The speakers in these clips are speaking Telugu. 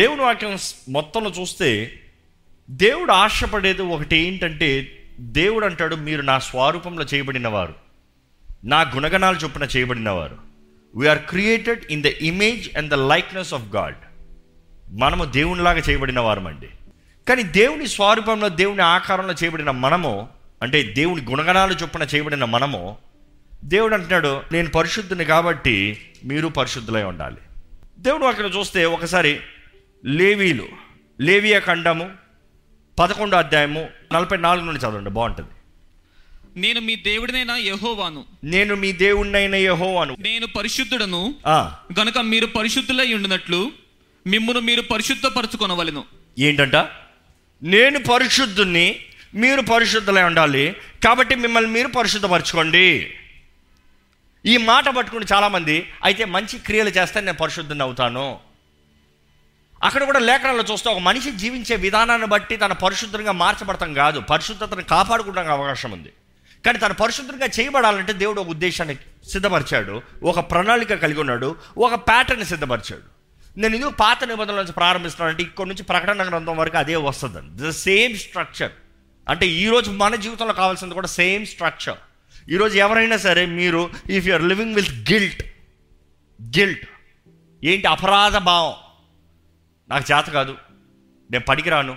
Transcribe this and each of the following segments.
దేవుని వాక్యం మొత్తంలో చూస్తే దేవుడు ఆశపడేది ఒకటి ఏంటంటే దేవుడు అంటాడు మీరు నా స్వరూపంలో చేయబడినవారు నా గుణగణాలు చొప్పున చేయబడినవారు we are created in the image and the likeness of God మనము దేవునిలాగా చేయబడిన వారమండి. కానీ దేవుని స్వరూపంలో దేవుని ఆకారంలో చేయబడిన మనము అంటే దేవుని గుణగణాలు చొప్పున చేయబడిన మనము దేవుడు అంటున్నాడు నేను పరిశుద్ధుని కాబట్టి మీరు పరిశుద్ధులై ఉండాలి. దేవుడు అక్కడ చూస్తే ఒకసారి లేవీలు లేవియ ఖండము పదకొండో అధ్యాయము నలభై నాలుగు నుండి చదవండి బాగుంటుంది. నేను మీ దేవుడినైనా యెహోవాను. నేను మీ దేవుణ్ణైన యెహోవాను. నేను పరిశుద్ధుడను. గనుక మీరు పరిశుద్ధులై ఉండినట్లు మిమ్మును మీరు పరిశుద్ధపరచుకొనవలెను. ఏంటంట? నేను పరిశుద్ధుణ్ణి మీరు పరిశుద్ధులై ఉండాలి. కాబట్టి మిమ్మల్ని మీరు పరిశుద్ధపరచుకోండి. ఈ మాట పట్టుకుని చాలామంది అయితే మంచి క్రియలు చేస్తే నేను పరిశుద్ధుని అవుతాను. అక్కడ కూడా లేఖనాల్లో చూస్తే ఒక మనిషి జీవించే విధానాన్ని బట్టి తన పరిశుద్ధంగా మార్చబడతాం కాదు. పరిశుద్ధతను కాపాడుకోవడానికి అవకాశం ఉంది. కానీ తను పరిశుద్ధంగా చేయబడాలంటే దేవుడు ఒక ఉద్దేశాన్ని సిద్ధపరిచాడు. ఒక ప్రణాళిక కలిగి ఉన్నాడు. ఒక ప్యాటర్న్ సిద్ధపరిచాడు. నేను ఎందుకు పాత నిబంధనల నుంచి ప్రారంభిస్తున్నానంటే ఇక్కడ నుంచి ప్రకటన గ్రంథం వరకు అదే వస్తుంది. ద సేమ్ స్ట్రక్చర్ అంటే ఈరోజు మన జీవితంలో కావాల్సింది కూడా సేమ్ స్ట్రక్చర్ ఈరోజు ఎవరైనా సరే మీరు if you are living with guilt guilt ఏంటి అపరాధ భావం? నాకు చేత కాదు. నేను పడికిరాను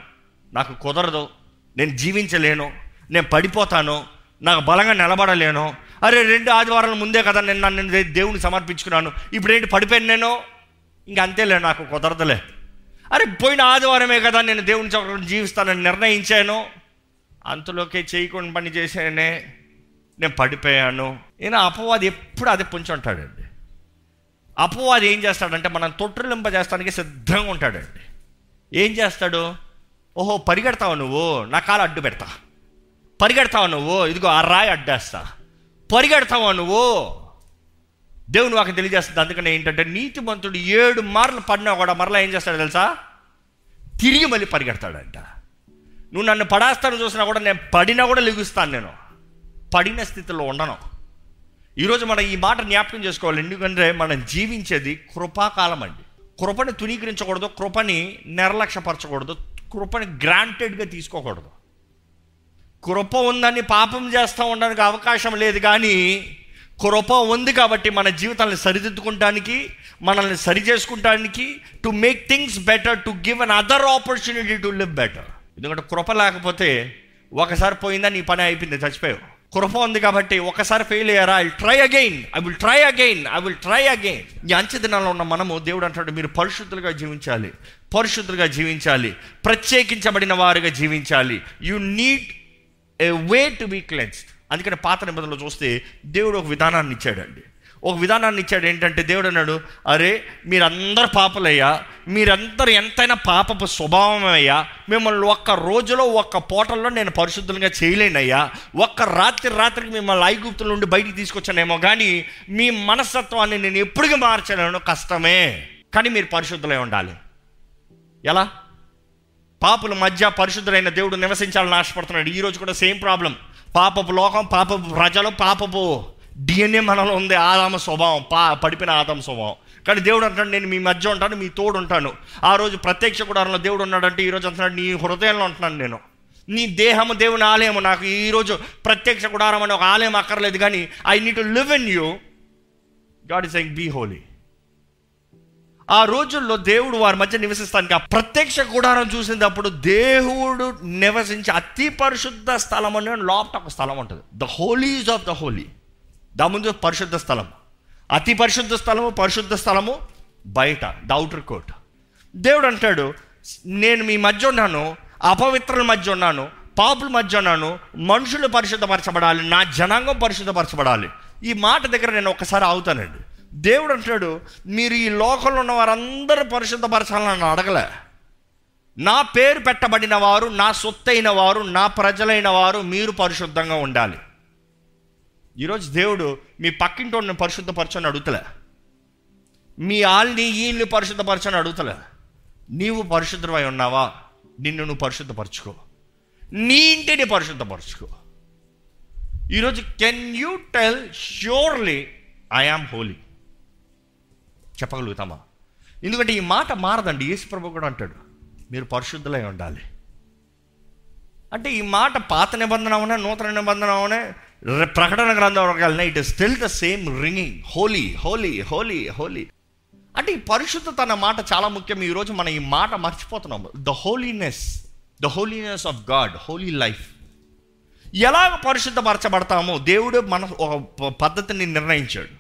నాకు కుదరదు. నేను జీవించలేను. నేను పడిపోతాను. నాకు బలంగా నిలబడలేను. అరే రెండు ఆదివారాల ముందే కదా నేను నన్ను దేవుని సమర్పించుకున్నాను. ఇప్పుడు ఏంటి పడిపోయాను నేను? ఇంక అంతేలే నాకు కుదరదులే. అరే పోయిన ఆదివారమే కదా నేను దేవుని చోట జీవిస్తానని నిర్ణయించాను. అంతలోకే చేయకుండా పని చేసేనే నేను పడిపోయాను. నేను అపవాది ఎప్పుడు అది పుంచుంటాడండి అపవాది ఏం చేస్తాడంటే మనం తొట్టులింపజేస్తానికి సిద్ధంగా ఉంటాడండి. ఏం చేస్తాడు? ఓహో పరిగెడతావు నువ్వు నా కాలు అడ్డు పెడతా. పరిగెడతావు నువ్వు ఇదిగో ఆ రాయి అడ్డేస్తా. పరిగెడతావు నువ్వు. దేవుని నాకు తెలియజేస్తుంది. అందుకని ఏంటంటే నీతిమంతుడు ఏడు మార్లు పడినా కూడా మరలా ఏం చేస్తాడు తెలుసా? తిరిగి మళ్ళీ పరిగెడతాడంట. నువ్వు నన్ను పడాస్తాను చూసినా కూడా నేను పడినా కూడా లెగుస్తాను నేను. పడిన స్థితిలో ఉండను. ఈరోజు మనం ఈ మాట జ్ఞాపకం చేసుకోవాలి. ఎందుకంటే మనం జీవించేది కృపాకాలం అండి. కృపని తునీకరించకూడదు కృపని నిర్లక్ష్యపరచకూడదు కృపని గ్రాంటెడ్గా తీసుకోకూడదు. కృప ఉందని పాపం చేస్తూ ఉండడానికి అవకాశం లేదు కానీ కృప ఉంది కాబట్టి మన జీవితాన్ని సరిదిద్దుకుంటానికి మనల్ని సరి చేసుకుంటానికి to make things better to give another opportunity to live better ఎందుకంటే కృప లేకపోతే ఒకసారి పోయిందా నీ పని అయిపోయింది చచ్చిపోయావు. కృప ఉంది కాబట్టి ఒకసారి ఫెయిల్ అయ్యారా? I try again I will try again I will try again ఈ అంచె దినాల్లో ఉన్న మనము దేవుడు అంటాడు మీరు పరిశుద్ధులుగా జీవించాలి. పరిశుద్ధులుగా జీవించాలి. ప్రత్యేకించబడిన వారుగా జీవించాలి. You need a way to be cleansed అందుకని పాత నిబంధనలు చూస్తే దేవుడు ఒక విధానాన్ని ఇచ్చాడండి. ఒక విధానాన్ని ఇచ్చాడు. ఏంటంటే దేవుడు అన్నాడు అరే మీరందరు పాపలయ్యా మీరందరూ ఎంతైనా పాపపు స్వభావం అయ్యా మిమ్మల్ని ఒక్క రోజులో ఒక్క పూటల్లో నేను పరిశుద్ధంగా చేయలేనయ్యా. ఒక్క రాత్రి రాత్రికి మిమ్మల్ని ఐగుప్తుల నుండి బయటికి తీసుకొచ్చానేమో కానీ మీ మనస్తత్వాన్ని నేను ఎప్పటికీ మార్చలేను. కష్టమే. కానీ మీరు పరిశుద్ధులై ఉండాలి. ఎలా? పాపుల మధ్య పరిశుద్ధులైన దేవుడు నివసించాలని ఆశపడుతున్నాడు. ఈరోజు కూడా సేమ్ ప్రాబ్లం. పాపపు లోకం పాపపు ప్రజలు పాపపు డిఎన్ఏ మనలో ఉంది ఆదామ స్వభావం పా పడిపోయిన ఆదామ స్వభావం. కానీ దేవుడు అంటాడు నేను మీ మధ్య ఉంటాను మీ తోడు ఉంటాను. ఆ రోజు ప్రత్యక్ష గుడారంలో దేవుడు ఉన్నాడంటే ఈరోజు అంటున్నాడు నీ హృదయంలో ఉంటున్నాను నేను. నీ దేహము దేవుని ఆలయము. నాకు ఈరోజు ప్రత్యక్ష గుడారం అనే ఒక ఆలయం అక్కర్లేదు కానీ I need to live in you God is like be holy ఆ రోజుల్లో దేవుడు వారి మధ్య నివసిస్తానికి ఆ ప్రత్యక్ష గుడారం చూసినప్పుడు దేవుడు నివసించే అతి పరిశుద్ధ స్థలం అనే లోపట ఒక స్థలం ఉంటుంది. The holies of the holy దా ముందు పరిశుద్ధ స్థలం. అతి పరిశుద్ధ స్థలము పరిశుద్ధ స్థలము బయట ద అవుటర్ కోట్ దేవుడు అంటాడు నేను మీ మధ్య ఉన్నాను అపవిత్రుల మధ్య ఉన్నాను పాపుల మధ్య ఉన్నాను మనుషులు పరిశుద్ధపరచబడాలి నా జనాంగం పరిశుద్ధపరచబడాలి. ఈ మాట దగ్గర నేను ఒకసారి అవుతానండి దేవుడు అంటాడు మీరు ఈ లోకంలో ఉన్న వారందరూ పరిశుద్ధపరచాలని నన్ను అడగలే. నా పేరు పెట్టబడిన వారు నా సొత్తైన వారు నా ప్రజలైన వారు మీరు పరిశుద్ధంగా ఉండాలి. ఈరోజు దేవుడు మీ పక్కింటోడిని పరిశుద్ధపరచని అడుగుతలే. మీ ఆల్ని ఈల్ని పరిశుద్ధపరచని అడుగుతలే. నీవు పరిశుద్ధమై ఉన్నావా? నిన్ను నువ్వు పరిశుద్ధపరచుకో. నీ ఇంటిని పరిశుద్ధపరచుకో. ఈరోజు can you tell surely I am holy చెప్పగలుగుతామా? ఎందుకంటే ఈ మాట మారదండి. యేసుప్రభు కూడా అంటాడు మీరు పరిశుద్ధులై ఉండాలి. అంటే ఈ మాట పాత నిబంధన అవునా నూతన నిబంధన అవునా? ప్రకటన గ్రంథం వెళ్ళినా it is still the same ringing holy holy holy holy అంటే ఈ పరిశుద్ధత అన్న మాట చాలా ముఖ్యం. ఈరోజు మనం ఈ మాట మర్చిపోతున్నాము the holiness the holiness of God holy life ఎలాగ పరిశుద్ధపరచబడతామో దేవుడు మన ఒక పద్ధతిని నిర్ణయించాడు.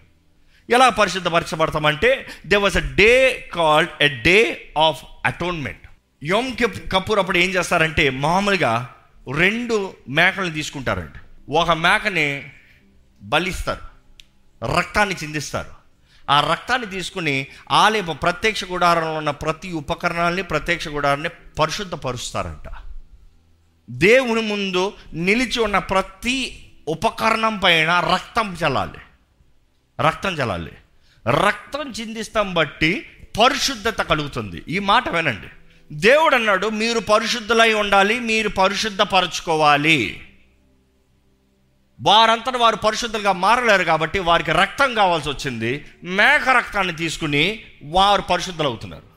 ఎలా పరిశుద్ధపరచబడతామంటే they was a day called a day of atonement Yom Kippur అప్పుడు ఏం చేస్తారంటే మామూలుగా రెండు మేకలను తీసుకుంటారండి ఒక మేకని బలిస్తారు. రక్తాన్ని చిందిస్తారు. ఆ రక్తాన్ని తీసుకుని ఆలయ ప్రత్యక్ష గుడారంలో ఉన్న ప్రతి ఉపకరణాలని ప్రత్యక్ష గుడారాన్ని పరిశుద్ధపరుస్తారంట. దేవుని ముందు నిలిచి ఉన్న ప్రతి ఉపకరణం పైన రక్తం చల్లాలి. రక్తం చల్లాలి. రక్తం చిందిస్తాం బట్టి పరిశుద్ధత కలుగుతుంది. ఈ మాట వినండి. దేవుడు అన్నాడు మీరు పరిశుద్ధులై ఉండాలి మీరు పరిశుద్ధపరచుకోవాలి. వారంతట వారు పరిశుద్ధులుగా మారలేరు కాబట్టి వారికి రక్తం కావాల్సి వచ్చింది. మేక రక్తాన్ని తీసుకుని వారు పరిశుద్ధులు అవుతున్నారు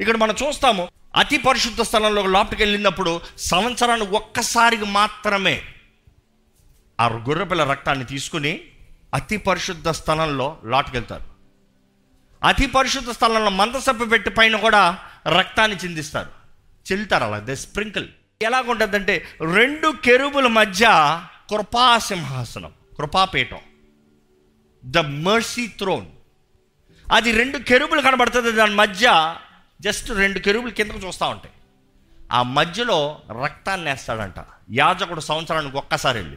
ఇక్కడ మనం చూస్తాము అతి పరిశుద్ధ స్థలంలో లోపలికి వెళ్ళినప్పుడు సంవత్సరానికి ఒక్కసారికి మాత్రమే ఆ గొర్రెపిల్ల రక్తాన్ని తీసుకుని అతి పరిశుద్ధ స్థలంలో లోటుకెళ్తారు అతి పరిశుద్ధ స్థలంలో మందసప్పు పెట్టి పైన కూడా రక్తాన్ని చిందిస్తారు. చెల్లుతారు అలా దే స్ప్రింకిల్. ఎలాగుంటుందంటే రెండు కెరుబుల మధ్య కృపాసింహాసనం కృపాపీఠం. ద మర్సీ థ్రోన్ అది రెండు కెరుబులు కనబడుతుంది దాని మధ్య జస్ట్ రెండు కెరుబులు కిందకు చూస్తూ ఉంటాయి. ఆ మధ్యలో రక్తాన్ని వేస్తాడంట. యాజకుడు సంవత్సరానికి ఒక్కసారి వెళ్ళి.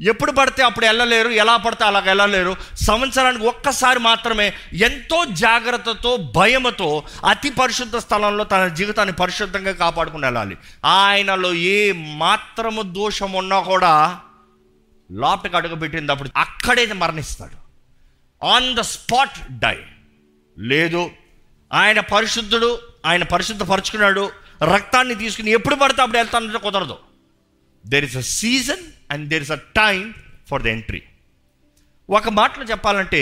ఎప్పుడు పడితే అప్పుడు వెళ్ళలేరు ఎలా పడితే అలాగ వెళ్ళలేరు. సంవత్సరానికి ఒక్కసారి మాత్రమే ఎంతో జాగ్రత్తతో భయముతో అతి పరిశుద్ధ స్థలంలో తన జీవితాన్ని పరిశుద్ధంగా కాపాడుకుని వెళ్ళాలి. ఆయనలో ఏ మాత్రము దోషం ఉన్నా కూడా లోపలికి అడుగుపెట్టినప్పుడు అక్కడే మరణిస్తాడు. ఆన్ ద స్పాట్ డై లేదు ఆయన పరిశుద్ధుడు ఆయన పరిశుద్ధపరుచుకున్నాడు. రక్తాన్ని తీసుకుని ఎప్పుడు పడితే అప్పుడు వెళ్తానంటే కుదరదు. There is a season and there is a time for the entry ఒక మాటలో చెప్పాలంటే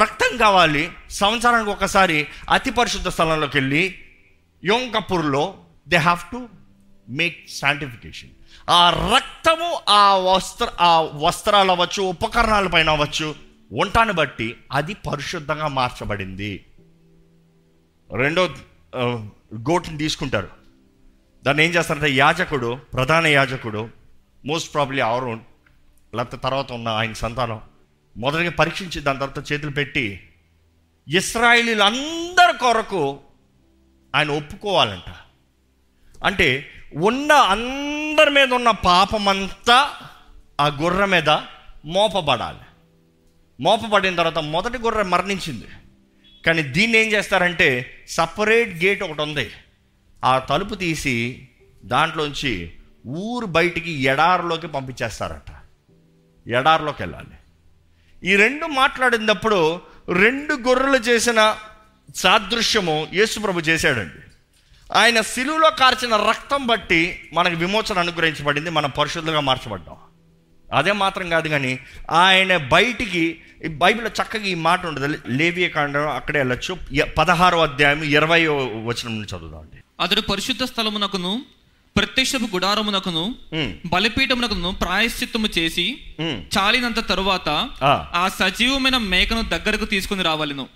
రక్తం కావాలి సంవత్సరానికి ఒకసారి అతి పరిశుద్ధ స్థలంలోకి వెళ్ళి యోంకపూర్లో they have to make sanctification ఆ రక్తము ఆ వస్త్ర ఆ వస్త్రాలు అవ్వచ్చు ఉపకరణాల పైన అవ్వచ్చు వంటాన్ని బట్టి అది పరిశుద్ధంగా మార్చబడింది. రెండో గోటుని తీసుకుంటారు. దాన్ని ఏం చేస్తారంటే యాజకుడు ప్రధాన యాజకుడు మోస్ట్ ప్రాబ్లీ అవరోన్ లేకపోతే తర్వాత ఉన్న ఆయన సంతానం మొదటిగా పరీక్షించి దాని తర్వాత చేతులు పెట్టి ఇస్రాయిలీలు అందరి కొరకు ఆయన ఒప్పుకోవాలంట. అంటే ఉన్న అందరి మీద ఉన్న పాపమంతా ఆ గుర్ర మీద మోపబడాలి. మోపబడిన తర్వాత మొదటి గుర్ర మరణించింది. కానీ దీన్ని ఏం చేస్తారంటే సపరేట్ గేట్ ఒకటి ఉంది. ఆ తలుపు తీసి దాంట్లోంచి ఊరు బయటికి ఎడారిలోకి పంపించేస్తారట. ఎడారిలోకి వెళ్ళాలి. ఈ రెండు మాట్లాడినప్పుడు రెండు గొర్రెలు చేసిన సాదృశ్యము యేసుప్రభు చేశాడండి. ఆయన సిలువలో కార్చిన రక్తం బట్టి మనకు విమోచన అనుగ్రహించబడింది మనం పరిశుద్ధంగా మార్చబడ్డాం. అదే మాత్రం కాదు కానీ ఆయన బయటికి ఈ బైబిల్లో చక్కగా ఈ మాట ఉండదు. లేవియ కాండం అక్కడే వెళ్ళొచ్చు. పదహారో అధ్యాయం ఇరవై వచనం నుంచి చదువుదామండి. అతడు పరిశుద్ధ స్థలమునకును ప్రత్యక్షపు గుడారమునకును బలిపీఠమునకును ప్రాయశ్చిత్తము చేసి చాలినంత తరువాత ఆ, సజీవమైన మేకను దగ్గరకు తీసుకుని రావాలను.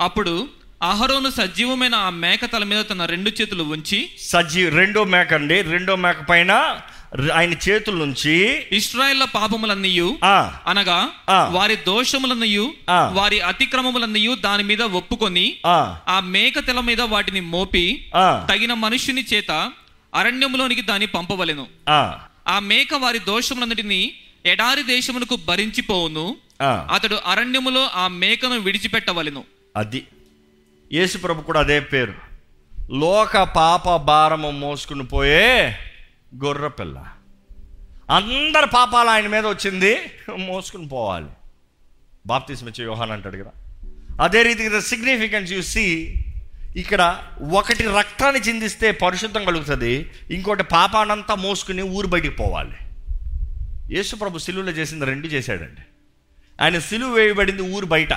అప్పుడు అహరోను సజీవమైన ఆ మేక తల మీద తన రెండు చేతులు ఉంచి సజీ రెండో మేక అండి రెండో మేక పైన ఆయన చేతుల నుంచి ఇస్రాయేళ్ళ పాపములన్నీయు అనగా. వారి దోషములన్నయు. వారి అతిక్రమములన్నయు దాని మీద ఒప్పుకొని ఆ, మేక తెల మీద వాటిని మోపి తగిన మనుష్యుని చేత అరణ్యములోనికి దాన్ని పంపవలెను ఆ, మేక వారి దోషములన్నిటిని ఎడారి దేశమునకు భరించిపోవును. అతడు అరణ్యములో ఆ మేకను విడిచిపెట్టవలెను అది యేసుప్రభు కూడా అదే పేరు. లోక పాప భారము మోసుకుని పోయే గొర్రెపిల్ల అందరి పాపాలు ఆయన మీద వచ్చింది మోసుకుని పోవాలి. బాప్తిస్మ ఇచ్చే యోహాన్ అంటాడు కదా. అదే రీతిగా సిగ్నిఫికెన్స్ చూసి సీ ఇక్కడ ఒకటి రక్తాన్ని చిందిస్తే పరిశుద్ధం కలుగుతుంది ఇంకోటి పాపానంతా మోసుకుని ఊరు బయటికి పోవాలి. యేసుప్రభు ప్రభు చేసింది రెండు చేశాడండి. ఆయన సిలువు వేయబడింది ఊరు బయట.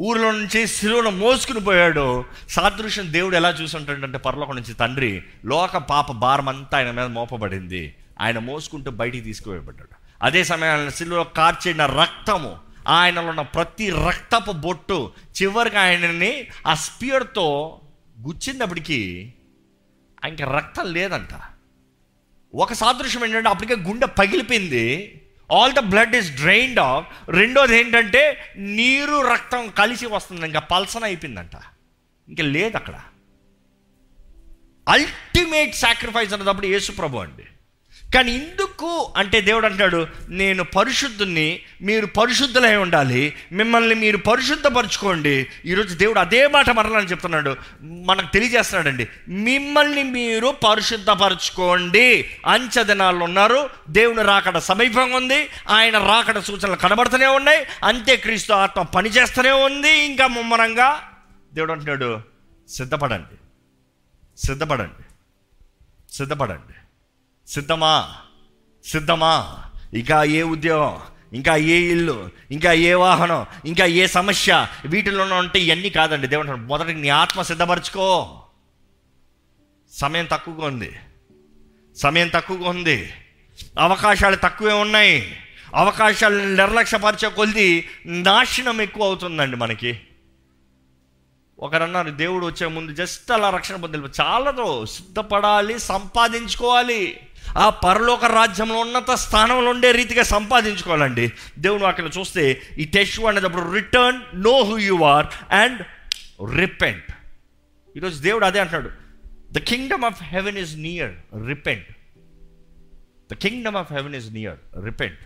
ఊరిలో నుంచి శిలువను మోసుకుని పోయాడు. సాదృశ్యం దేవుడు ఎలా చూసుంటాడంటే పరలోకం నుంచి తండ్రి లోక పాప భారం అంతా ఆయన మీద మోపబడింది. ఆయన మోసుకుంటూ బయటికి తీసుకువెళ్ళబడ్డాడు అదే సమయంలో శిలువలో కార్చిన రక్తము ఆయనలో ఉన్న ప్రతి రక్తపు బొట్టు చివరికి ఆయనని ఆ స్పియర్తో గుచ్చినప్పటికీ ఆయనకి రక్తం లేదంట. ఒక సాదృశ్యం ఏంటంటే అప్పటికే గుండె పగిలిపోయింది. All the blood is drained off రెండోది ఏంటంటే నీరు రక్తం కలిసి వస్తుంది ఇంకా పల్సన అయిపోయిందంట. ఇంకా లేదు అక్కడ. అల్టిమేట్ సాక్రిఫైస్ అన్నప్పుడు యేసు ప్రభు అండి. కానీ ఎందుకు అంటే దేవుడు అంటాడు నేను పరిశుద్ధుని మీరు పరిశుద్ధులై ఉండాలి. మిమ్మల్ని మీరు పరిశుద్ధపరచుకోండి. ఈరోజు దేవుడు అదే మాట మరలని చెప్తున్నాడు. మనకు తెలియజేస్తున్నాడండి మిమ్మల్ని మీరు పరిశుద్ధపరచుకోండి. అంచె ఉన్నారు దేవుని రాకడ సమీపంగా ఉంది ఆయన రాకడ సూచనలు కనబడుతూనే ఉన్నాయి అంతే క్రీస్తు ఆత్మ పనిచేస్తూనే ఉంది. ఇంకా ముమ్మరంగా దేవుడు అంటున్నాడు సిద్ధపడండి సిద్ధపడండి సిద్ధపడండి. సిద్ధమా? సిద్ధమా? ఇంకా ఏ ఉద్యోగం? ఇంకా ఏ ఇల్లు? ఇంకా ఏ వాహనం? ఇంకా ఏ సమస్య? వీటిలోనూ ఉంటే ఇవన్నీ కాదండి. దేవుడు మొదటి నీ ఆత్మ సిద్ధపరచుకో. సమయం తక్కువగా ఉంది. సమయం తక్కువగా ఉంది. అవకాశాలు తక్కువే ఉన్నాయి. అవకాశాలు నిర్లక్ష్యపరిచే కొద్ది నాశనం ఎక్కువ అవుతుందండి మనకి. ఒకరన్నారు దేవుడు వచ్చే ముందు జస్ట్ అలా రక్షణ పొందాలి. చాలదు సిద్ధపడాలి సంపాదించుకోవాలి. ఆ పరలోక రాజ్యంలో ఉన్నత స్థానంలో ఉండే రీతిగా సంపాదించుకోవాలండి. దేవుడు అక్కడ చూస్తే ఈ టెస్ట్ అనేటప్పుడు return know who you are and repent ఈరోజు దేవుడు అదే అంటున్నాడు. The kingdom of heaven is near repent the kingdom of heaven is near repent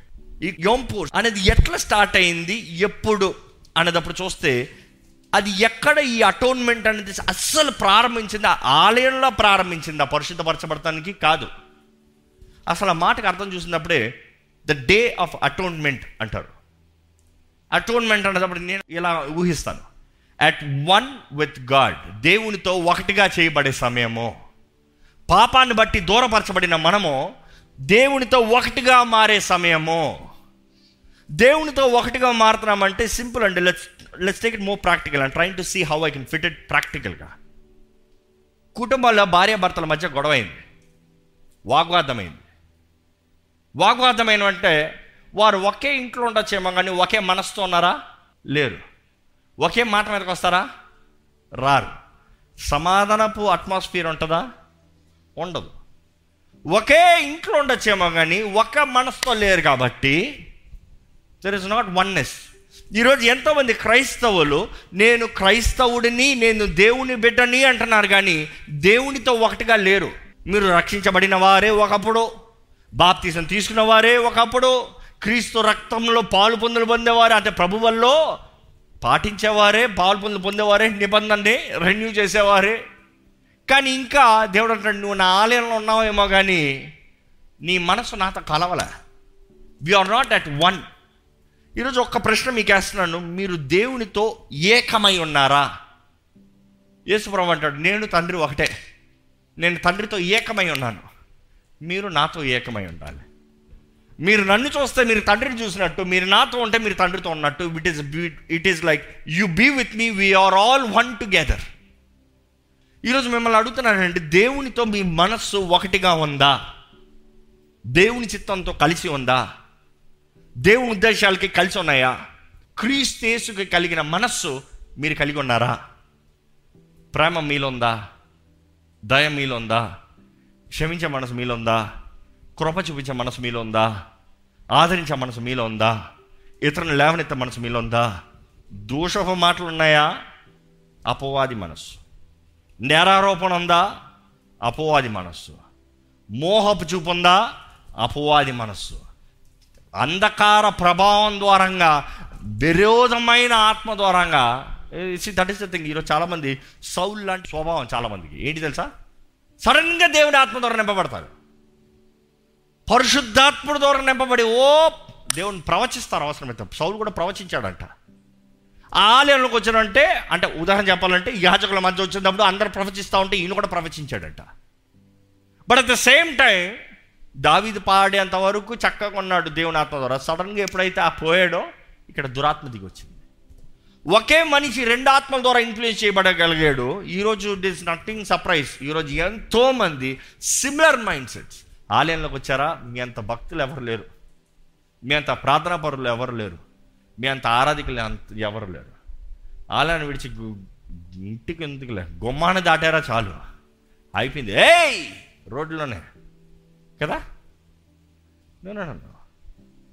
ఈ యోంపూర్ అనేది ఎట్లా స్టార్ట్ అయింది ఎప్పుడు అనేటప్పుడు చూస్తే అది ఎక్కడ ఈ అటోన్మెంట్ అనేది అస్సలు ప్రారంభించింది ఆలయంలో ప్రారంభించింది ఆ పరిశుద్ధపరచబడటానికి కాదు. అసలు ఆ మాటకు అర్థం చూసినప్పుడే ద డే ఆఫ్ అటోన్మెంట్ అంటారు. అటోన్మెంట్ అనేటప్పుడు నేను ఇలా ఊహిస్తాను. అట్ వన్ విత్ గాడ్ దేవునితో ఒకటిగా చేయబడే సమయము. పాపాన్ని బట్టి దూరపరచబడిన మనము దేవునితో ఒకటిగా మారే సమయము. దేవునితో ఒకటిగా మారుతున్నామంటే సింపుల్ అండి. Let's let's take it more practical and train to see how I can fit it ప్రాక్టికల్గా కుటుంబాల్లో భార్యాభర్తల మధ్య గొడవ అయింది. వాగ్వాదమైంది వాగ్వాదం అంటే వారు ఒకే ఇంట్లో ఉండొచ్చేమో కానీ ఒకే మనసుతో ఉన్నారా? లేరు. ఒకే మాట మీదకి వస్తారా? రారు. సమాధానపు అట్మాస్ఫియర్ ఉంటుందా? ఉండదు. ఒకే ఇంట్లో ఉండొచ్చేమో కానీ ఒక మనసుతో లేరు కాబట్టి దెర్ ఇస్ నాట్ వన్నెస్ ఈరోజు ఎంతోమంది క్రైస్తవులు నేను క్రైస్తవుడిని నేను దేవుని బిడ్డని అంటున్నారు కానీ దేవునితో ఒకటిగా లేరు. మీరు రక్షించబడిన వారే ఒకప్పుడు. బాప్తీసం తీసుకున్న వారే ఒకప్పుడు క్రీస్తు రక్తంలో పాలు పొందులు పొందేవారే అంటే ప్రభువల్లో పాటించేవారే పాలు పొందులు పొందేవారే నిబంధనని రెన్యూ చేసేవారే. కానీ ఇంకా దేవుడు అంటాడు నువ్వు నా ఆలయంలో ఉన్నావేమో కానీ నీ మనసు నాతో కలవలే. We are not at one ఈరోజు ఒక్క ప్రశ్న మీకు వేస్తున్నాను మీరు దేవునితో ఏకమై ఉన్నారా? యేసుప్రభు అంటాడు నేను తండ్రి ఒకటే. నేను తండ్రితో ఏకమై ఉన్నాను. మీరు నాతో ఏకమై ఉండాలి. మీరు నన్ను చూస్తే మీరు తండ్రిని చూసినట్టు మీరు నాతో ఉంటే మీరు తండ్రితో ఉన్నట్టు it is it is like you be with me we are all one together ఈరోజు మిమ్మల్ని అడుగుతున్నానండి దేవునితో మీ మనస్సు ఒకటిగా ఉందా? దేవుని చిత్తంతో కలిసి ఉందా? దేవుని ఉద్దేశాలకి కలిసి ఉన్నాయా? క్రీస్తేసుకి కలిగిన మనస్సు మీరు కలిగి ఉన్నారా? ప్రేమ మీలుందా ఉందా? దయ మీలుందా ఉందా? క్షమించే మనసు మీలో ఉందా? కృప చూపించే మనసు మీలో ఉందా? ఆదరించే మనసు మీలో ఉందా? ఇతరులను లేవనెత్తే మనసు మీలో ఉందా? దూషపు మాటలు ఉన్నాయా? అపవాది మనస్సు. నేరారోపణ ఉందా? అపవాది మనస్సు. మోహపు చూపు ఉందా? అపవాది మనస్సు. అంధకార ప్రభావం ద్వారంగా విరోధమైన ఆత్మ ద్వారంగా దట్ ఇస్ ద థింగ్ ఈరోజు చాలామంది సౌల్ లాంటి స్వభావం చాలామందికి. ఏంటి తెలుసా? సడన్గా దేవుని ఆత్మ ద్వారా నింపబడతారు. పరిశుద్ధాత్ముడు ద్వారా నింపబడి ఓ దేవుని ప్రవచిస్తారు అవసరమైతే. సౌలు కూడా ప్రవచించాడంట. ఆలయంలోకి వచ్చాడంటే అంటే ఉదాహరణ చెప్పాలంటే యాజకుల మధ్య వచ్చినప్పుడు అందరు ప్రవచిస్తూ ఉంటే ఈయన కూడా ప్రవచించాడంట. But at the same time దావిది పాడేంత వరకు చక్కగా ఉన్నాడు దేవుని ఆత్మ ద్వారా. సడన్గా ఎప్పుడైతే ఆ పోయాడో ఇక్కడ దురాత్మ దిగి వచ్చింది ఒకే మనిషి రెండు ఆత్మల ద్వారా ఇన్ఫ్లుయెన్స్ చేయబడగలిగాడు. ఈరోజు ఇట్ ఈస్ నథింగ్ సర్ప్రైజ్ ఈరోజు ఎంతో మంది సిమిలర్ మైండ్ సెట్స్ ఆలయంలోకి వచ్చారా? మీ అంత భక్తులు ఎవరు లేరు. మీ అంత ప్రార్థనా పరులు ఎవరు లేరు. మీ అంత ఆరాధికులు అంత ఎవరు లేరు. ఆలయాన్ని విడిచి ఇంటికి ఎందుకులే గుమ్మాన్ని దాటారా చాలు. అయిపోయింది. ఏయ్! రోడ్లోనే కదా?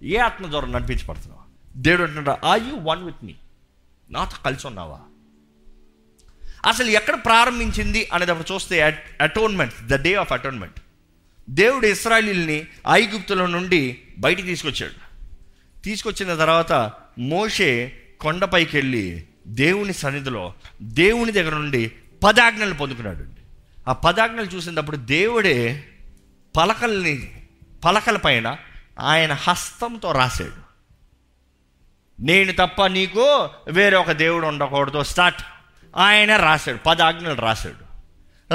ఏ ఆత్మ ద్వారా నడిపించబడుతున్నావు? దేవుడు అంటున్నాడు ఆ యూ వన్ విత్ మీ నాతో కలిసి ఉన్నావా? అసలు ఎక్కడ ప్రారంభించింది అనేది అప్పుడు చూస్తే atonement the day of atonement దేవుడు ఇస్రాయలీల్ని ఐగుప్తుల నుండి బయటికి తీసుకొచ్చాడు. తీసుకొచ్చిన తర్వాత మోషే కొండపైకి వెళ్ళి దేవుని సన్నిధిలో దేవుని దగ్గర నుండి పదాజ్ఞలు పొందుకున్నాడు. ఆ పదాజ్ఞలు చూసినప్పుడు దేవుడే పలకల్ని పలకల పైన ఆయన హస్తంతో రాశాడు. నేను తప్ప నీకు వేరే ఒక దేవుడు ఉండకూడదు. స్టార్ట్. ఆయన రాశాడు. పదాజ్ఞలు రాశాడు.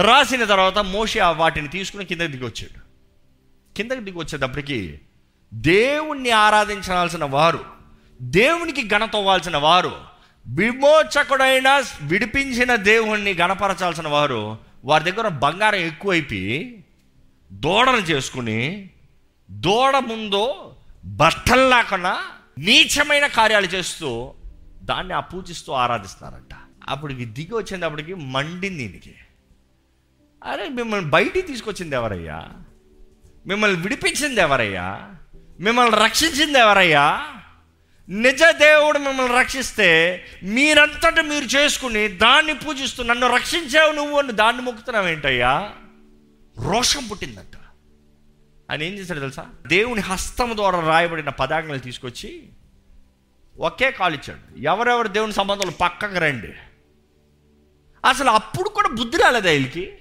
రాసిన తర్వాత మోషి ఆ వాటిని తీసుకుని కిందకి దిగి వచ్చాడు కిందకి దిగొచ్చేటప్పటికి దేవుణ్ణి ఆరాధించాల్సిన వారు దేవునికి ఘనత అవ్వాల్సిన వారు విమోచకుడైన విడిపించిన దేవుణ్ణి గణపరచాల్సిన వారు వారి దగ్గర బంగారం ఎక్కువైపోయి దూడను చేసుకుని దూడ ముందు బట్టలు లేకుండా నీచమైన కార్యాలు చేస్తూ దాన్ని ఆ పూజిస్తూ ఆరాధిస్తున్నారంట అప్పటికి దిగి వచ్చేటప్పటికి మండింది దీనికి అరే మిమ్మల్ని బయటికి తీసుకొచ్చింది ఎవరయ్యా? మిమ్మల్ని విడిపించింది ఎవరయ్యా? మిమ్మల్ని రక్షించింది ఎవరయ్యా? నిజ దేవుడు మిమ్మల్ని రక్షిస్తే మీరంతటా మీరు చేసుకుని దాన్ని పూజిస్తూ నన్ను రక్షించావు నువ్వు అని దాన్ని మొక్కుతున్నావు ఏంటయ్యా రోషం పుట్టిందంట. ఆయన ఏం చేశాడు తెలుసా? దేవుని హస్తం ద్వారా రాయబడిన పదాజ్ఞలు తీసుకొచ్చి ఒకే కాల్ ఇచ్చాడు. ఎవరెవరు దేవుని సంబంధాలు పక్కకు రండి. అసలు అప్పుడు కూడా బుద్ధి రాలేదు వీళ్ళకి?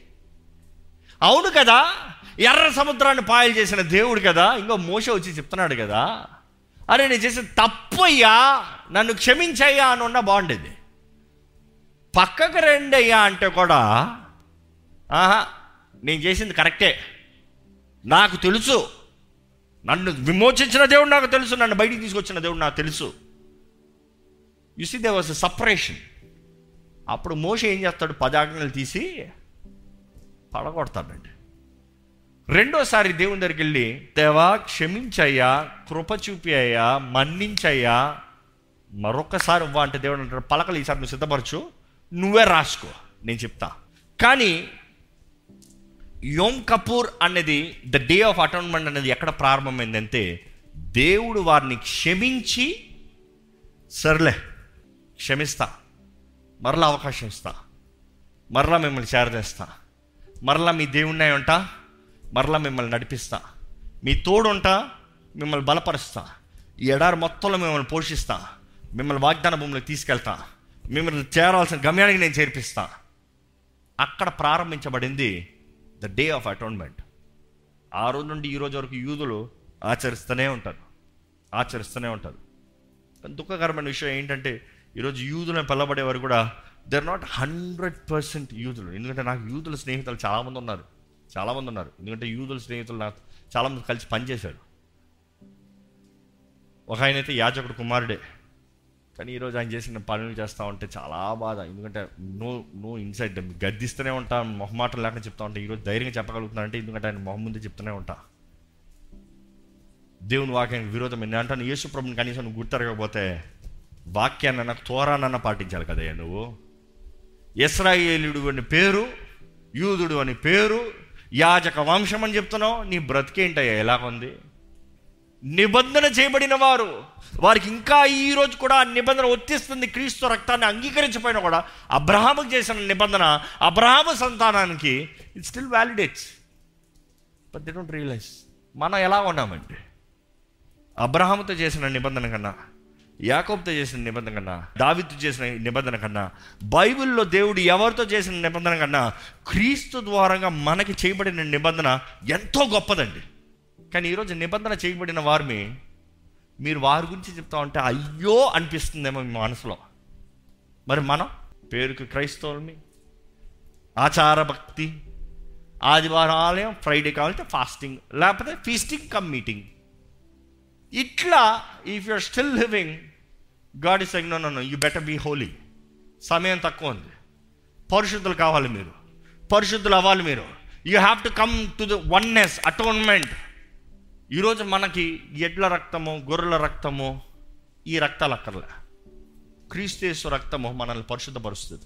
అవును కదా ఎర్ర సముద్రాన్ని పాయలు చేసిన దేవుడు కదా ఇంకో మోస వచ్చి చెప్తున్నాడు కదా అరే నేను చేసిన తప్పయ్యా నన్ను క్షమించయ్యా అని ఉన్న బాగుండేది. పక్కకు రండి అయ్యా అంటే కూడా ఆహా నేను చేసింది కరెక్టే. నాకు తెలుసు. నన్ను విమోచించిన దేవుడు నాకు తెలుసు. నన్ను బయటికి తీసుకొచ్చిన దేవుడు నాకు తెలుసు. You see they was separation అప్పుడు మోష ఏం చేస్తాడు? పదాజ్ఞలు తీసి పడగొడతాడండి. రెండోసారి దేవుని దగ్గరికి వెళ్ళి దేవా క్షమించయ్యా కృప చూపి అయ్యా మన్నించయ్యా మరొకసారి ఇవ్వ అంటే దేవుడు అంటాడు పలకలు ఈసారి నువ్వు సిద్ధపరచు నువ్వే రాసుకో నేను చెప్తా. కానీ యోమ్ కపూర్ అనేది ద డే ఆఫ్ అటోన్మెంట్ అనేది ఎక్కడ ప్రారంభమైందంటే దేవుడు వారిని క్షమించి సర్లే క్షమిస్తా మరలా అవకాశం ఇస్తా మరలా మిమ్మల్ని చేరదేస్తా మరలా మీ దేవుణ్ణి ఉంటా మరలా మిమ్మల్ని నడిపిస్తా మీ తోడు ఉంటా మిమ్మల్ని బలపరుస్తా ఈ ఎడారి మొత్తంలో మిమ్మల్ని పోషిస్తా మిమ్మల్ని వాగ్దాన భూమిలోకి తీసుకెళ్తా మిమ్మల్ని చేరాల్సిన గమ్యానికి నేను చేర్పిస్తా. అక్కడ ప్రారంభించబడింది ద డే ఆఫ్ అటోన్మెంట్. ఆ రోజు నుండి ఈ రోజు వరకు యూదులు ఆచరిస్తూనే ఉంటారు. ఆచరిస్తూనే ఉంటారు. కానీ దుఃఖకరమైన విషయం ఏంటంటే ఈరోజు యూదులను పిల్లబడేవారు కూడా they are not hundred percent యూదులు. ఎందుకంటే నాకు యూదుల స్నేహితులు చాలామంది ఉన్నారు. చాలామంది ఉన్నారు. ఎందుకంటే యూదుల స్నేహితులు నాకు చాలామంది కలిసి పనిచేశారు. ఒక ఆయన అయితే యాజకుడు కుమారుడే. కానీ ఈరోజు ఆయన చేసిన పనులు చేస్తూ ఉంటే చాలా బాధ. ఎందుకంటే నో నో ఇన్సైట్ గద్దిస్తూనే ఉంటా మొహమాటం లేకుండా చెప్తా ఉంటా. ఈరోజు ధైర్యంగా చెప్పగలుగుతున్నానంటే ఎందుకంటే ఆయన మొహం ముందే చెప్తూనే ఉంటా. దేవుని వాక్యానికి విరోధం అంటాను యేసు ప్రభుని కనీసం నువ్వు గుర్తరగకపోతే వాక్యాన్ని నాకు తోరానన్న పాటించాలి కదయ్యా నువ్వు. ఇస్రాయేలుడు అని పేరు యూదుడు అని పేరు యాజక వంశం అని చెప్తున్నావు నీ బ్రతికేంటయ్యా? ఎలాగుంది? నిబంధన చేయబడిన వారు. వారికి ఇంకా ఈ రోజు కూడా ఆ నిబంధన వర్తిస్తుంది క్రీస్తు రక్తాన్ని అంగీకరించపోయినా కూడా అబ్రహాముకు చేసిన నిబంధన అబ్రహాము సంతానానికి it still validates but they don't realise మనం ఎలా ఉన్నామండి? అబ్రహాముతో చేసిన నిబంధన కన్నా యాకోబ్తో చేసిన నిబంధన కన్నా దావితో చేసిన నిబంధన కన్నా బైబిల్లో దేవుడు ఎవరితో చేసిన నిబంధన కన్నా క్రీస్తు ద్వారంగా మనకి చేయబడిన నిబంధన ఎంతో గొప్పదండి. కానీ ఈరోజు నిబంధన చేయబడిన వారిని మీరు వారి గురించి చెప్తా ఉంటే అయ్యో అనిపిస్తుందేమో మీ మనసులో. మరి మనం? పేరుకి క్రైస్తవులమి ఆచార భక్తి ఆదివారం ఆలయం ఫ్రైడే కావాలంటే ఫాస్టింగ్ లేకపోతే ఫీస్టింగ్ కమ్ మీటింగ్. ఇట్లా if you are still living God is saying no no you better be holy సమయం తక్కువ ఉంది. పరిశుద్ధులు కావాలి మీరు. పరిశుద్ధులు అవ్వాలి మీరు. You have to come to the oneness atonement ఈరోజు మనకి ఎడ్ల రక్తము గొర్రెల రక్తము ఈ రక్తాలు అక్కర్లే. క్రీస్తేశ్వ రక్తము మనల్ని పరిశుద్ధపరుస్తుంది.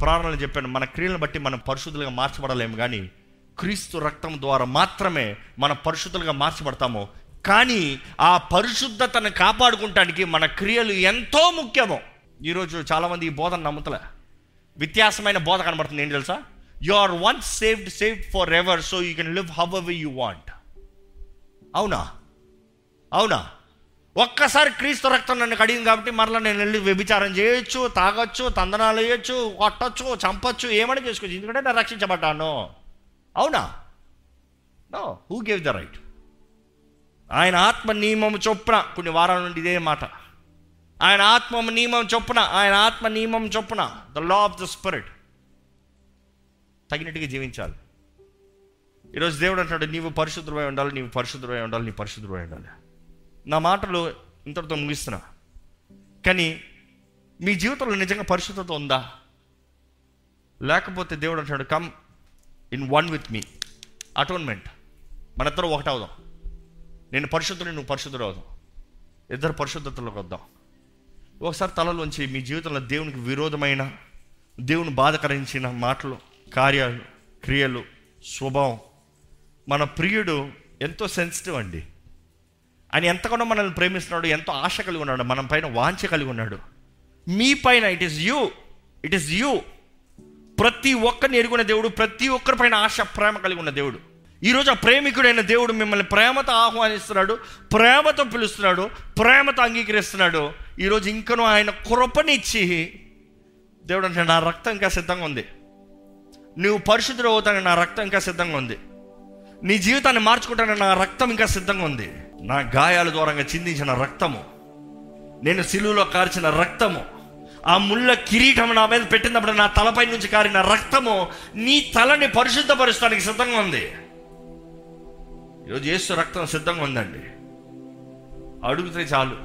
ప్రాణాలు చెప్పాను మన క్రియలను బట్టి మనం పరిశుద్ధులుగా మార్చబడలేము కానీ క్రీస్తు రక్తం ద్వారా మాత్రమే మనం పరిశుద్ధులుగా మార్చబడతాము. కానీ ఆ పరిశుద్ధతను కాపాడుకుంటానికి మన క్రియలు ఎంతో ముఖ్యము. ఈరోజు చాలామంది ఈ బోధన నమ్ముతలే. వ్యత్యాసమైన బోధ కనబడుతుంది ఏంటి తెలుసా? You are once saved saved forever so you can live however you want అవునా? అవునా? ఒక్కసారి క్రీస్తు రక్తం నన్ను కడిగింది కాబట్టి మరలా నేను వెళ్ళి వ్యభిచారం చేయొచ్చు తాగొచ్చు తందనాలు వేయొచ్చు కొట్టచ్చు చంపొచ్చు ఏమైనా చేసుకోవచ్చు? ఎందుకంటే నేను రక్షించబడ్డాను. అవునా? No who gave the right ఆయన ఆత్మ నియమం చొప్పున కొన్ని వారాల నుండి ఇదే మాట. ఆయన ఆత్మ నియమం చొప్పున ఆయన ఆత్మ నియమం చొప్పున the law of the spirit తగినట్టుగా జీవించాలి. ఈరోజు దేవుడు అంటాడు నీవు పరిశుద్ధమై ఉండాలి నీవు పరిశుద్ధమై ఉండాలి నీ పరిశుద్ధమై ఉండాలి. నా మాటలు ఇంతటితో ముగిస్తున్నా. కానీ మీ జీవితంలో నిజంగా పరిశుద్ధత ఉందా? లేకపోతే దేవుడు అంటాడు come in one with me. Atonement. మనిద్దరం ఒకటవుదాం నేను పరిశుద్ధుని నువ్వు పరిశుద్ధుడు అవుదాం. ఇద్దరు పరిశుద్ధతలోకి వద్దాం. ఒకసారి తలలోంచి మీ జీవితంలో దేవునికి విరోధమైన దేవుని బాధకరించిన మాటలు కార్యాలు క్రియలు స్వభావం మన ప్రియుడు ఎంతో సెన్సిటివ్ అండి. ఆయన ఎంతగానో మనల్ని ప్రేమిస్తున్నాడు ఎంతో ఆశ కలిగి ఉన్నాడు మన పైన వాంఛ కలిగి ఉన్నాడు. మీ పైన it is you it is you ప్రతి ఒక్కరిని ఎరుగున్న దేవుడు ప్రతి ఒక్కరి పైన ఆశ ప్రేమ కలిగి ఉన్న దేవుడు. ఈరోజు ఆ ప్రేమికుడైన దేవుడు మిమ్మల్ని ప్రేమతో ఆహ్వానిస్తున్నాడు ప్రేమతో పిలుస్తున్నాడు ప్రేమతో అంగీకరిస్తున్నాడు. ఈరోజు ఇంకనూ ఆయన కృపనిచ్చి దేవుడు అంటే నా రక్తం ఇంకా సిద్ధంగా ఉంది. నువ్వు పరిశుద్ధుడు అవుతాను నా రక్తం ఇంకా సిద్ధంగా ఉంది. నీ జీవితాన్ని మార్చుకుంటానని నా రక్తం ఇంకా సిద్ధంగా ఉంది. నా గాయాల దూరంగా చిందించిన రక్తము. నేను సిలువులో కార్చిన రక్తము. ఆ ముళ్ళ కిరీటం నా మీద పెట్టినప్పుడు నా తలపై నుంచి కారిన రక్తము నీ తలని పరిశుద్ధపరుస్తానికి సిద్ధంగా ఉంది. ఈరోజు యేసు రక్తం సిద్ధంగా ఉందండి. అడుగుతే చాలు.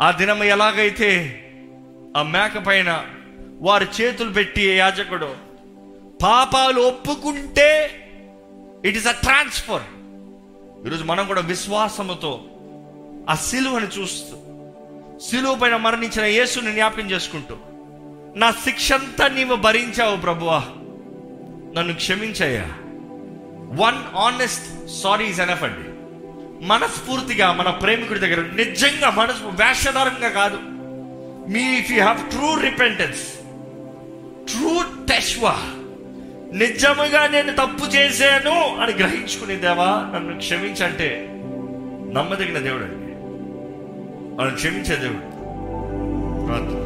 ఆ దినం ఎలాగైతే ఆ మేక పైన వారి చేతులు పెట్టి యాజకుడు పాపాలు ఒప్పుకుంటే ఇట్ ఇస్ అ ట్రాన్స్ఫర్ ఈరోజు మనం కూడా విశ్వాసముతో ఆ సిలువని చూస్తూ సిలువ పైన మరణించిన యేసుని జ్ఞాపకం చేసుకుంటూ నా శిక్ష అంతా నీవు భరించావు ప్రభువా. నన్ను క్షమించయ్యా. One honest sorry is enough అండి. మనస్ఫూర్తిగా మన ప్రేమికుడి దగ్గర నిజంగా మనసు వేషధారంగా కాదు. మీ if you have true repentance true టెష్వా నిజముగా నేను తప్పు చేశాను అని గ్రహించుకునే దేవా నన్ను క్షమించంటే నమ్మదగిన దేవుడు అండి. నన్ను క్షమించే దేవుడు. ప్రార్థన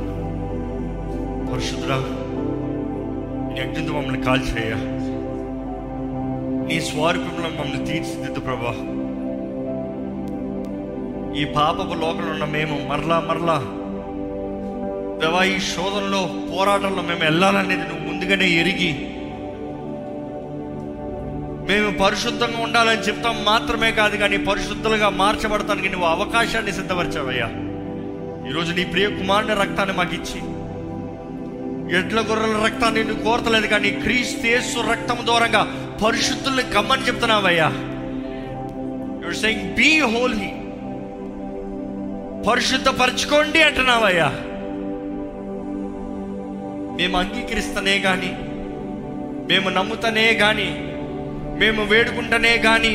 పరిశుద్ధుడా మమ్మల్ని కాల్చేయ నీ స్వారూపంలో మమ్మల్ని తీర్చిదిద్దు ప్రభా. ఈ పాపపు లోకంలో ఉన్న మేము మరలా మరలా దేవా ఈ శోధనలో పోరాటంలో మేము వెళ్ళాలనేది నువ్వు ముందుగానే ఎరిగి మేము పరిశుద్ధంగా ఉండాలని చెప్తాం మాత్రమే కాదు కానీ పరిశుద్ధులుగా మార్చబడటానికి నువ్వు అవకాశాన్ని సిద్ధపరిచావయ్యా. ఈరోజు నీ ప్రియ కుమారుని రక్తాన్ని మాకు ఇచ్చి ఎడ్ల గొర్రెల రక్తాన్ని నువ్వు కోరతలేదు కానీ క్రీస్తేసు రక్తం దూరంగా పరిశుద్ధుల్ని కమ్మని చెప్తున్నావయ్యా. యువర్ సెయింగ్ బీ హోలీ పరిశుద్ధపరచుకోండి అంటున్నావయ్యా. మేము అంగీకరిస్తనే కానీ మేము నమ్ముతనే కానీ మేము వేడుకుంటనే కానీ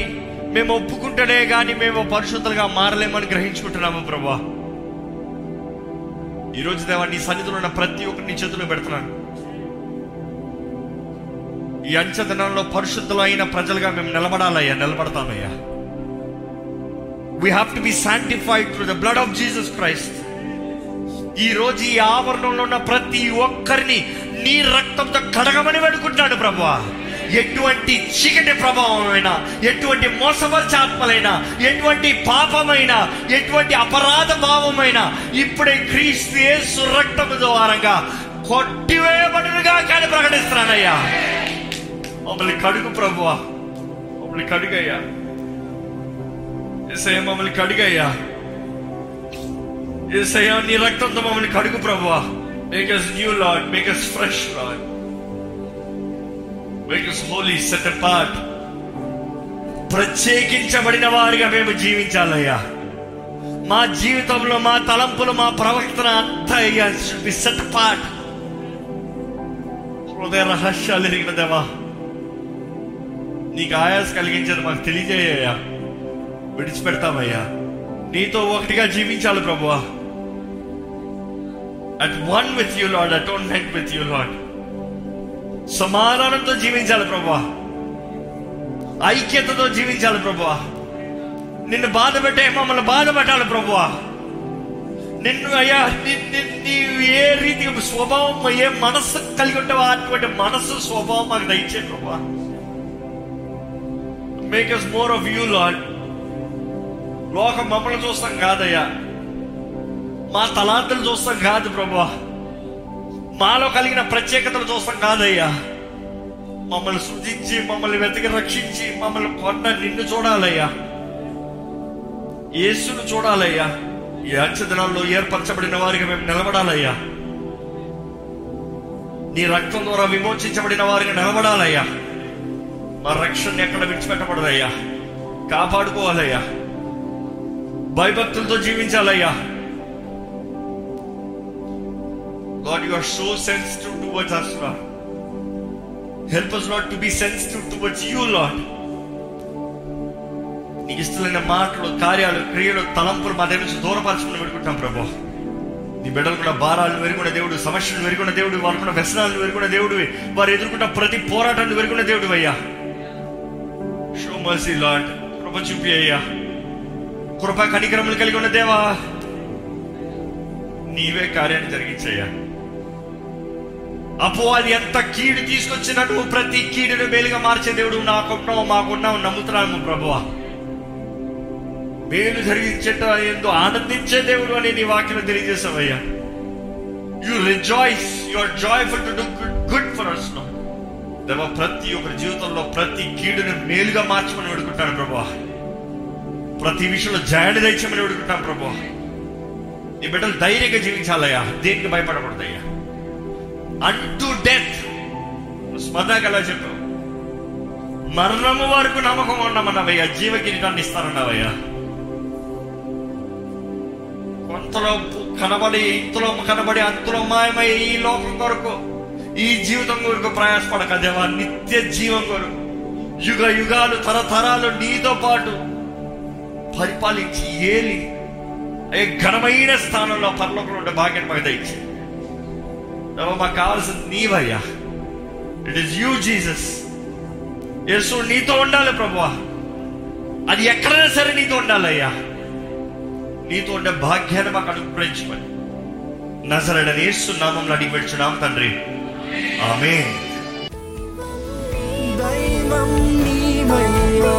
మేము ఒప్పుకుంటనే కానీ మేము పరిశుద్ధులుగా మారలేమని గ్రహించుకుంటున్నాము ప్రభా. ఈరోజు దేవా నీ సన్నిధిలో ఉన్న ప్రతి ఒక్కరిని చేతిలో పెడుతున్నాను. ఈ అంచదనంలో పరిశుద్ధులు అయిన ప్రజలుగా మేము నిలబడాలయ్యా నిలబడతామయ్యా. We have to be sanctified through the blood of Jesus Christ ఈ రోజు ఈ ఆవరణంలో ఉన్న ప్రతి ఒక్కరిని నీ రక్తంతో కడగమని వేడుకుంటాడు ప్రభా. ఎటువంటి చీకటి ప్రభావమైనా ఎటువంటి మోసపరిచాత్మలైనా ఎటువంటి పాపమైన ఎటువంటి అపరాధ భావమైన ఇప్పుడే క్రీస్తు యేసు రక్తము ద్వారంగా కొట్టివేయబడునుగా కానీ ప్రకటిస్తున్నానయ్యా మమ్మల్ని కడుగు ప్రభువా. మమ్మల్ని కడుగయ్యా. ఎస్ఐ మమ్మల్ని కడుగయ్యా. ఏసయ్యా నీ రక్తంతో మమ్మల్ని కడుగు ప్రభువా. Make us new Lord make us fresh Lord make us set apart ప్రత్యేకించబడిన వారిగా మేము జీవించాలయ్యా. మా జీవితంలో మా తలంపులు మా ప్రవర్తన అంతా అయ్యా సెట్ అపార్ట్ హృదయ రహస్యాలు ఎరిగిన దేవా నీకు ఆయాస కలిగించేది మాకు తెలియజేయ్యా విడిచిపెడతామయ్యా. నీతో ఒకటిగా జీవించాలి ప్రభువా. At one with you Lord atonement with you Lord సమాధానంతో జీవించాలి ప్రభా ఐక్యతతో జీవించాలి ప్రభువా. నిన్ను బాధ పెట్టే మమ్మల్ని బాధ పెట్టాలి ప్రభువా. నిన్ను అయ్యా నీవు ఏ రీతి స్వభావం ఏ మనస్సు కలిగి ఉంటావో అటువంటి మనస్సు స్వభావం మాకు దయచే ప్రభా make us more of you Lord లోకం మమ్మల్ని చూస్తాం కాదయ్యా. మా తలాంతులు చూస్తాం కాదు ప్రభా మాలో కలిగిన ప్రత్యేకతలు చూస్తాం కాదయ్యా. మమ్మల్ని సృజించి మమ్మల్ని వెతికి రక్షించి మమ్మల్ని కొన్న నిన్ను చూడాలయ్యా. యేసును చూడాలయ్యా. ఈ అంచె ఏర్పరచబడిన వారికి మేము నిలబడాలయ్యా. నీ రక్తం ద్వారా విమోచించబడిన వారికి నిలబడాలయ్యా. మా రక్షణ ఎక్కడ విడిచిపెట్టబడదయ్యా. కాపాడుకోవాలయ్యా. భయభక్తులతో జీవించాలయ్యా. God, you are so sensitive towards us, Lord. Help us, Lord, to be sensitive towards you, Lord. నీకు ఇష్టమైన మాటలు కార్యాలు క్రియలు తలంపులు మా దగ్గర నుంచి దూరపరచుకుని పెట్టుకుంటాం ప్రభు. నీ బిడ్డలు కూడా భారాలను వెరుగున్న దేవుడు సమస్యలు వెరుగున్న దేవుడు వారుకున్న వ్యసనాలను వెరుగున్న దేవుడు వారు ఎదుర్కొన్న ప్రతి పోరాటాన్ని వెరుగున్న దేవుడు అయ్యా. షో మర్సీ లాడ్ కృప చూపి అయ్యా. కృప కనికరములు కలిగి ఉన్న దేవా నీవే కార్యాన్ని జరిగించయ్యా. అపోవాది ఎంత కీడు తీసుకొచ్చినా నువ్వు ప్రతి కీడును మేలుగా మార్చే దేవుడు నాకున్నావు మాకున్నావు నమ్ముతున్నాము ప్రభువా. మేలు జరిగించట ఎందు ఆనందించే దేవుడు అని నీ వాక్యం తెలియజేసావయ్యా you rejoice you're joyful to do good good for us no దేవ ప్రతి ఒక్కరి జీవితంలో ప్రతి కీడును మేలుగా మార్చమని వేడుకుంటాను ప్రభువా. ప్రతి విషయంలో జయాన్ని దయచేయమని వేడుకుంటాను ప్రభువా. నీ బిడ్డలు ధైర్యంగా జీవించాలయ్యా. దేనికి భయపడకూడదయ్యా. అంటు డెత్ స్మరణకు అలా చెప్పావు మరణము వరకు నమ్మకం ఉండమన్నావయ్యా జీవ కిరీటాన్ని ఇస్తానన్నావయ్యా. కొంతలో కనబడి ఇంతలో కనబడి అంతలో మాయమై ఈ లోకం కొరకు ఈ జీవితం కొరకు ప్రయాసపడక దేవా నిత్య జీవం కొరకు. యుగ యుగాలు తరతరాలు నీతో పాటు పరిపాలించి ఏలి ఏ ఘనమైన స్థానంలో పరలోకంలో ఉండే భాగ్యం మాకు మాకు కావాల్సింది నీవయ్యా ఇట్ ఈస్ యూ జీసస్ యేసు నీతో ఉండాలి ప్రభువా అది ఎక్కడైనా సరే నీతో ఉండాలయ్యా నీతో ఉండే భాగ్యాన్ని మాకు అనుగ్రహించమని నజరడ యేసు నామంలో అడిగి పెడుచున్నాం తండ్రి ఆమె దైవం నీవయ్యా